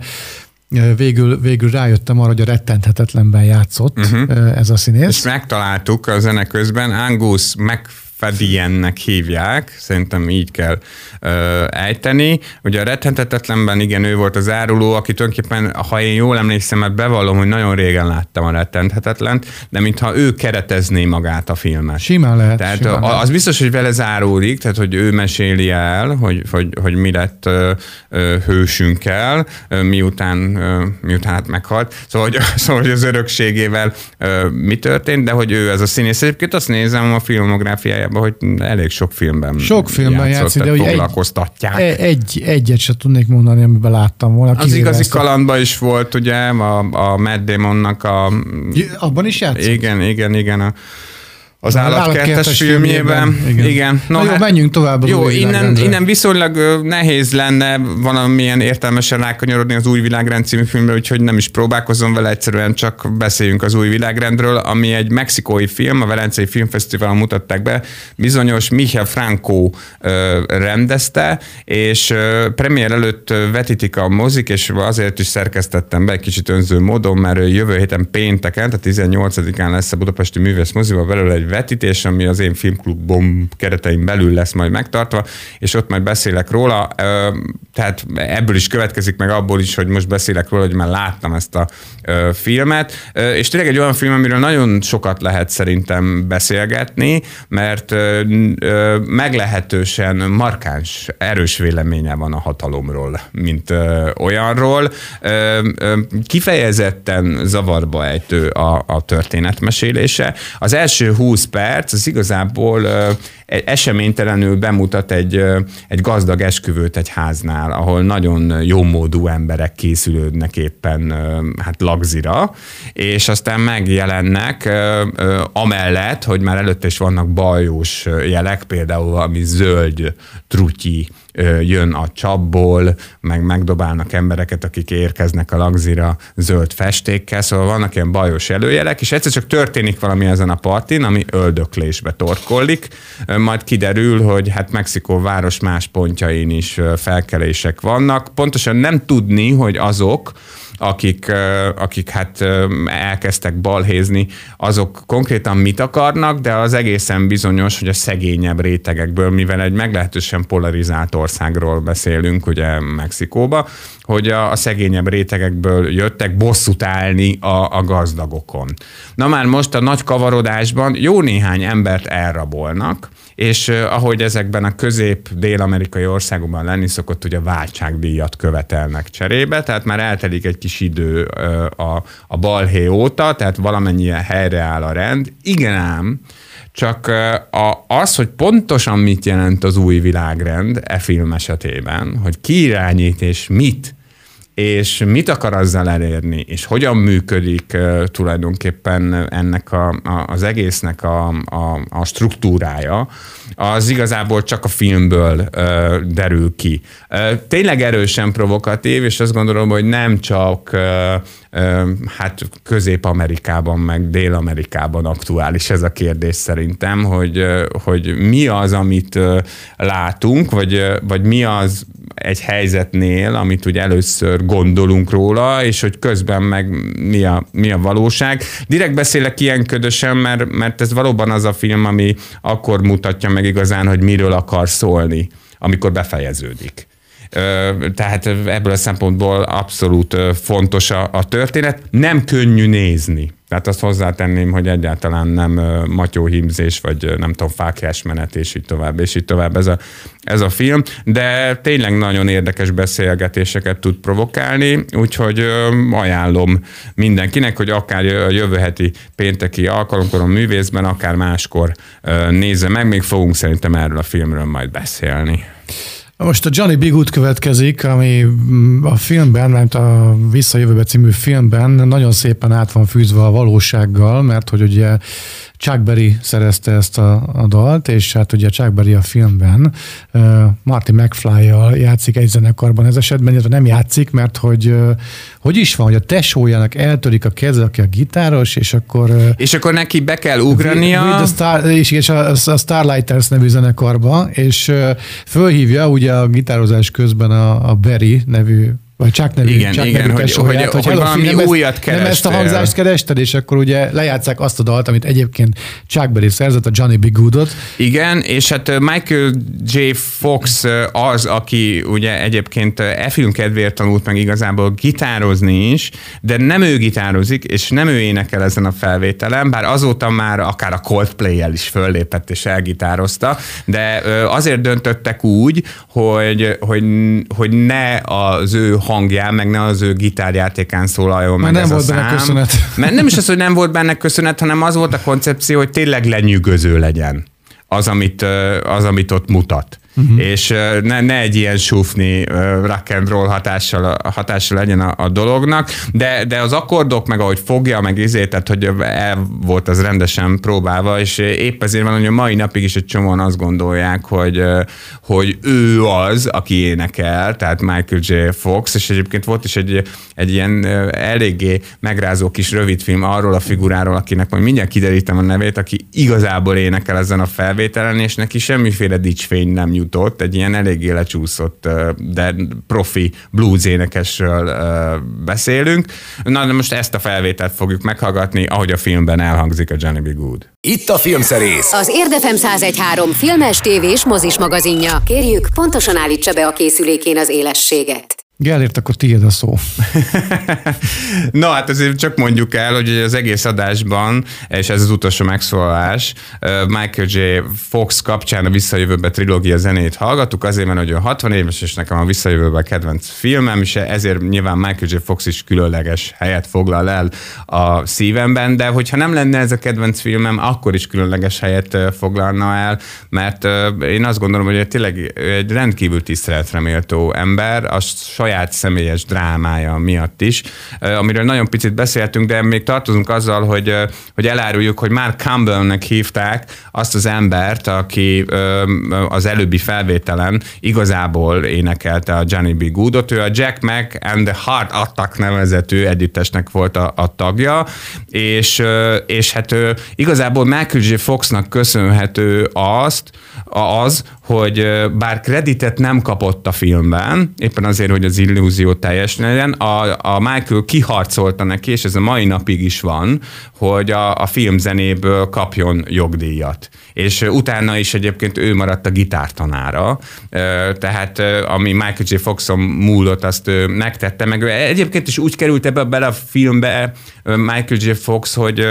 végül, végül rájöttem arra, hogy a rettenthetetlenben játszott uh-huh. ez a színész. És megtaláltuk a zene közben, Angus meg Fediennek hívják, szerintem így kell ö, ejteni. Ugye a rettentetetlenben igen, ő volt az áruló, aki tulajdonképpen, ha én jól emlékszem, mert bevallom, hogy nagyon régen láttam a rettenthetetlent, de mintha ő keretezné magát a filmet. Simán lehet. Tehát simán az lehet. biztos, hogy vele záródik, tehát hogy ő meséli el, hogy, hogy, hogy mi lett ö, ö, hősünkkel, ö, miután, ö, miután hát meghalt. Szóval hogy, szóval, hogy az örökségével ö, mi történt, de hogy ő ez a színész. Egyébként azt nézem a filmográfiájában, filmjában, hogy elég sok filmben Sok filmben játszott, de hogy foglalkoztatják. Egy, egy, egyet sem tudnék mondani, amiben láttam volna. Az igazi kalandban is volt, ugye, a, a Matt Damonnak a... Abban is játszott? Igen, igen, igen. A, az állatkertes filmjében. filmjében. Igen. Igen. No, Na jó, hát, menjünk tovább. Jó, innen, innen viszonylag nehéz lenne valamilyen értelmesen rákanyarodni az új világrend című filmre, úgyhogy nem is próbálkozom vele, egyszerűen csak beszéljünk az új világrendről, ami egy mexikói film, a Velencei Filmfesztiválon mutatták be, bizonyos Michael Franco rendezte, és premier előtt vetítik a mozik, és azért is szerkesztettem be egy kicsit önző módon, mert jövő héten pénteken, tehát 18-án lesz a Budapesti Művész Moziban belőle egy vetítés, ami az én filmklubom keretein belül lesz majd megtartva, és ott majd beszélek róla. Tehát ebből is következik meg abból is, hogy most beszélek róla, hogy már láttam ezt a filmet. És tényleg egy olyan film, amiről nagyon sokat lehet szerintem beszélgetni, mert meglehetősen markáns, erős véleménye van a hatalomról, mint olyanról. Kifejezetten zavarba ejtő a, a történetmesélése. Az első 20 20 perc, az igazából eseménytelenül bemutat egy, egy gazdag esküvőt egy háznál, ahol nagyon jómódú emberek készülődnek éppen hát lagzira, és aztán megjelennek amellett, hogy már előtte is vannak bajós jelek, például ami zöld trutyi jön a csapból, meg megdobálnak embereket, akik érkeznek a lagzira zöld festékkel, szóval vannak ilyen bajos előjelek, és egyszer csak történik valami ezen a partin, ami öldöklésbe torkollik, majd kiderül, hogy hát Mexikó város más pontjain is felkelések vannak. Pontosan nem tudni, hogy azok, akik, akik hát elkezdtek balhézni, azok konkrétan mit akarnak, de az egészen bizonyos, hogy a szegényebb rétegekből, mivel egy meglehetősen polarizált országról beszélünk, ugye Mexikóba, hogy a, a szegényebb rétegekből jöttek bosszút állni a, a gazdagokon. Na már most a nagy kavarodásban jó néhány embert elrabolnak, és ahogy ezekben a közép-dél-amerikai országokban lenni szokott, ugye váltságdíjat követelnek cserébe, tehát már eltelik egy kis idő a, a balhé óta, tehát valamennyien helyreáll a rend. Igen ám, csak a, az, hogy pontosan mit jelent az új világrend e film esetében, hogy ki irányít és mit, és mit akar azzal elérni, és hogyan működik tulajdonképpen ennek a, a, az egésznek a, a, a struktúrája, az igazából csak a filmből uh, derül ki. Uh, tényleg erősen provokatív, és azt gondolom, hogy nem csak hát Közép-Amerikában, meg Dél-Amerikában aktuális ez a kérdés szerintem, hogy, hogy mi az, amit látunk, vagy, vagy mi az egy helyzetnél, amit ugye először gondolunk róla, és hogy közben meg mi a, mi a valóság. Direkt beszélek ilyen ködösen, mert, mert ez valóban az a film, ami akkor mutatja meg igazán, hogy miről akar szólni, amikor befejeződik. Tehát ebből a szempontból abszolút fontos a, a történet. Nem könnyű nézni. Tehát azt hozzátenném, hogy egyáltalán nem matyóhímzés, vagy nem tudom, fákjás menet, és így tovább, és így tovább ez a, ez a film, de tényleg nagyon érdekes beszélgetéseket tud provokálni, úgyhogy ajánlom mindenkinek, hogy akár jövő heti pénteki alkalomkor a művészben, akár máskor nézze meg, még fogunk szerintem erről a filmről majd beszélni. Most a Johnny B. Good következik, ami mm, a filmben, mert a Visszajövőbe című filmben nagyon szépen át van fűzve a valósággal, mert hogy ugye Chuck Berry szerezte ezt a, a dalt, és hát ugye Chuck Berry a filmben uh, Marty McFly-jal játszik egy zenekarban ez esetben, illetve nem játszik, mert hogy uh, hogy is van, hogy a tesójának eltörik a keze, aki a gitáros, és akkor... Uh, és akkor neki be kell ugrania. With, with Star, és, és a, a Starlighters nevű zenekarba, és uh, fölhívja ugye a gitározás közben a, a Berry nevű vagy csak nevű, igen, csak igen, nevű hogy, hogy, hogy, hogy, valami nem újat ezt, Nem ezt a hangzást kerested, és akkor ugye lejátszák azt a dalt, amit egyébként Chuck szerzett, a Johnny B. Goodot. Igen, és hát Michael J. Fox az, aki ugye egyébként e film kedvéért tanult meg igazából gitározni is, de nem ő gitározik, és nem ő énekel ezen a felvételen, bár azóta már akár a Coldplay-el is föllépett és elgitározta, de azért döntöttek úgy, hogy, hogy, hogy ne az ő hangján, meg ne az ő gitárjátékán szólaljon meg nem ez volt a szám. benne köszönet. Mert nem is az, hogy nem volt benne köszönet, hanem az volt a koncepció, hogy tényleg lenyűgöző legyen az, amit, az, amit ott mutat uh-huh. és ne, ne egy ilyen sufni rock and roll hatással, hatással legyen a, a dolognak, de, de az akkordok meg ahogy fogja, meg izé, tehát hogy el volt az rendesen próbálva, és épp ezért van, hogy a mai napig is egy csomóan azt gondolják, hogy, hogy ő az, aki énekel, tehát Michael J. Fox, és egyébként volt is egy, egy ilyen eléggé megrázó kis rövidfilm arról a figuráról, akinek majd mindjárt kiderítem a nevét, aki igazából énekel ezen a felvételen, és neki semmiféle dicsfény nem jut jutott, egy ilyen eléggé lecsúszott, de profi blues énekesről beszélünk. Na, de most ezt a felvételt fogjuk meghallgatni, ahogy a filmben elhangzik a Johnny B. Good. Itt a Filmszerész. Az Érdefem 1013 filmes, tévés, mozis magazinja. Kérjük, pontosan állítsa be a készülékén az élességet. Gellért, akkor tiéd a szó. Na hát azért csak mondjuk el, hogy az egész adásban, és ez az utolsó megszólalás, Michael J. Fox kapcsán a Visszajövőbe trilógia zenét hallgattuk, azért, mert hogy ő 60 éves, és nekem a Visszajövőbe kedvenc filmem, és ezért nyilván Michael J. Fox is különleges helyet foglal el a szívemben, de hogyha nem lenne ez a kedvenc filmem, akkor is különleges helyet foglalna el, mert én azt gondolom, hogy tényleg egy rendkívül tiszteletre méltó ember, a saját saját személyes drámája miatt is, amiről nagyon picit beszéltünk, de még tartozunk azzal, hogy, hogy eláruljuk, hogy már Campbellnek hívták azt az embert, aki az előbbi felvételen igazából énekelte a Johnny B. Goodot. Ő a Jack Mac and the Heart Attack nevezetű együttesnek volt a, a tagja, és, és hát igazából Michael J. Foxnak köszönhető azt, az, hogy bár kreditet nem kapott a filmben, éppen azért, hogy az illúzió teljes legyen, a, a Michael kiharcolta neki, és ez a mai napig is van, hogy a, a filmzenéből kapjon jogdíjat. És utána is egyébként ő maradt a gitártanára, tehát ami Michael J. Foxon múlott, azt ő megtette, meg egyébként is úgy került ebbe bele a filmbe Michael J. Fox, hogy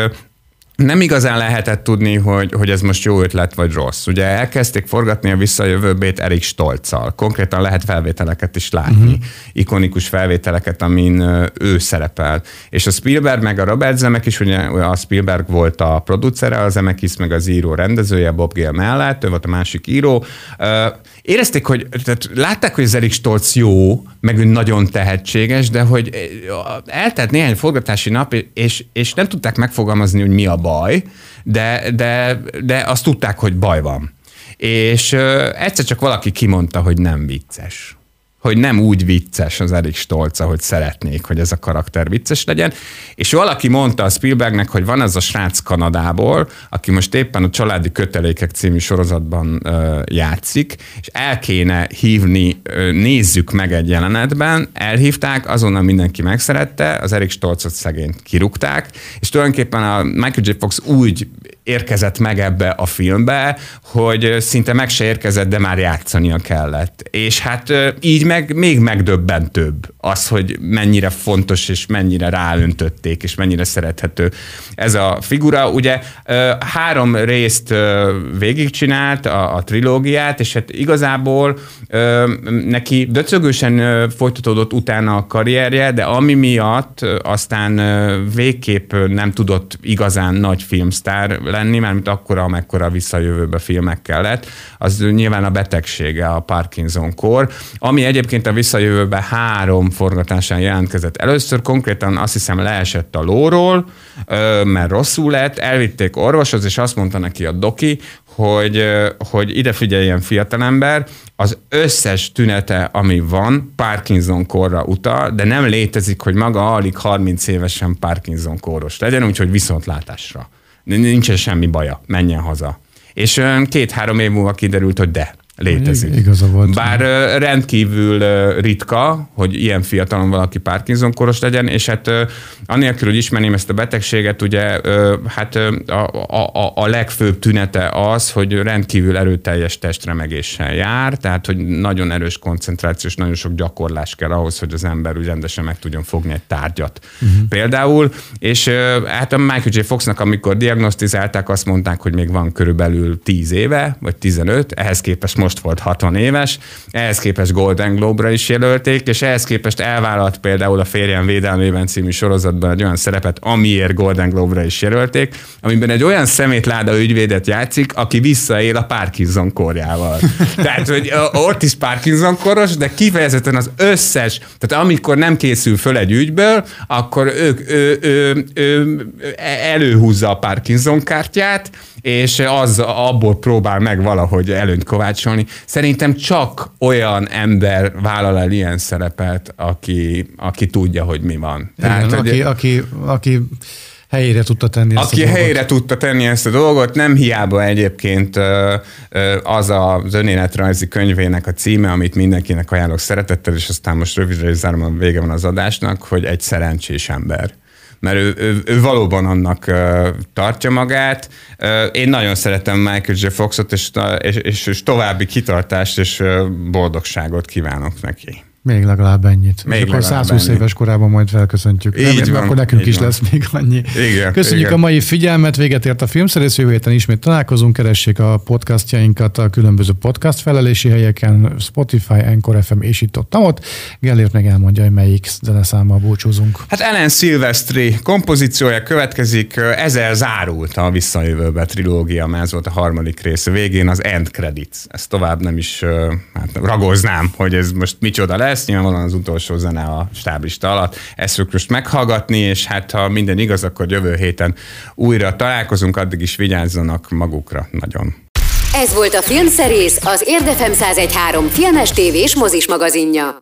nem igazán lehetett tudni, hogy, hogy ez most jó ötlet vagy rossz. Ugye elkezdték forgatni a visszajövőbét Erik Stolccal. Konkrétan lehet felvételeket is látni, uh-huh. ikonikus felvételeket, amin ő szerepel. És a Spielberg meg a Robert Zemeckis, ugye a Spielberg volt a producere, a Zemeckis meg az író rendezője Bob Gale mellett, ő volt a másik író. Érezték, hogy tehát látták, hogy az Erik Stolz jó, meg ő nagyon tehetséges, de hogy eltelt néhány forgatási nap, és, és nem tudták megfogalmazni, hogy mi a baj, de, de, de azt tudták, hogy baj van. És egyszer csak valaki kimondta, hogy nem vicces hogy nem úgy vicces az Erik Stolca, hogy szeretnék, hogy ez a karakter vicces legyen. És valaki mondta a Spielbergnek, hogy van ez a srác Kanadából, aki most éppen a Családi Kötelékek című sorozatban ö, játszik, és el kéne hívni, ö, nézzük meg egy jelenetben, elhívták, azonnal mindenki megszerette, az Erik Stolcot szegényt kirúgták, és tulajdonképpen a Michael J. Fox úgy érkezett meg ebbe a filmbe, hogy szinte meg se érkezett, de már játszania kellett. És hát így meg még megdöbbentőbb az, hogy mennyire fontos és mennyire ráöntötték, és mennyire szerethető ez a figura. Ugye három részt végigcsinált a, a trilógiát, és hát igazából neki döcögősen folytatódott utána a karrierje, de ami miatt aztán végképp nem tudott igazán nagy filmsztár mert mint akkora, amekkora visszajövőbe filmek kellett, az nyilván a betegsége, a Parkinson-kor, ami egyébként a visszajövőbe három forgatásán jelentkezett. Először konkrétan azt hiszem leesett a lóról, mert rosszul lett, elvitték orvoshoz, és azt mondta neki a doki, hogy, hogy ide figyeljen fiatalember, az összes tünete, ami van, Parkinson korra utal, de nem létezik, hogy maga alig 30 évesen Parkinson kóros legyen, úgyhogy viszontlátásra nincsen semmi baja, menjen haza. És két-három év múlva kiderült, hogy de, létezik. Igaza volt. Bár rendkívül ritka, hogy ilyen fiatalon valaki Parkinson koros legyen, és hát anélkül, hogy ismerném ezt a betegséget, ugye hát a, a, a legfőbb tünete az, hogy rendkívül erőteljes testremegéssel jár, tehát hogy nagyon erős koncentrációs, nagyon sok gyakorlás kell ahhoz, hogy az ember úgy rendesen meg tudjon fogni egy tárgyat. Uh-huh. Például, és hát a Michael J. Foxnak, amikor diagnosztizálták, azt mondták, hogy még van körülbelül 10 éve, vagy 15, ehhez képest most most volt 60 éves, ehhez képest Golden Globe-ra is jelölték, és ehhez képest elvállalt például a Férjem Védelmében című sorozatban egy olyan szerepet, amiért Golden Globe-ra is jelölték, amiben egy olyan szemétláda ügyvédet játszik, aki visszaél a Parkinson korjával. tehát, hogy ott is Parkinson koros, de kifejezetten az összes, tehát amikor nem készül föl egy ügyből, akkor ők, ő, ő, ő, ő előhúzza a Parkinson kártyát, és az abból próbál meg valahogy előnyt kovácsolni. Szerintem csak olyan ember vállal el ilyen szerepet, aki, aki tudja, hogy mi van. Tehát, Igen, hogy, aki, aki, aki helyére tudta tenni ezt Aki a helyére dolgot. tudta tenni ezt a dolgot, nem hiába egyébként az az önéletrajzi könyvének a címe, amit mindenkinek ajánlok szeretettel, és aztán most rövidre is zárom, vége van az adásnak, hogy egy szerencsés ember mert ő, ő, ő valóban annak tartja magát. Én nagyon szeretem Michael J. Foxot, és, és, és, további kitartást és boldogságot kívánok neki. Még legalább ennyit. Még akkor 120 ennyi. éves korában majd felköszöntjük. Így Nem, van, akkor nekünk is van. lesz még annyi. Igen, Köszönjük igen. a mai figyelmet, véget ért a filmszerész, jövő héten ismét találkozunk, keressék a podcastjainkat a különböző podcast felelési helyeken, Spotify, Anchor FM és itt ott, ott. Gellért meg elmondja, hogy melyik zeneszámmal búcsúzunk. Hát Ellen Silvestri kompozíciója következik, ezzel zárult a Visszajövőbe trilógia, mert ez volt a harmadik rész. Végén az end credits. Ezt tovább nem is hát, ragoznám, hogy ez most micsoda lesz lesz, nyilvánvalóan az utolsó zene a stáblista alatt. Ezt fogjuk most meghallgatni, és hát ha minden igaz, akkor jövő héten újra találkozunk, addig is vigyázzanak magukra nagyon. Ez volt a Filmszerész, az Érdefem 1013 filmes tévés mozis magazinja.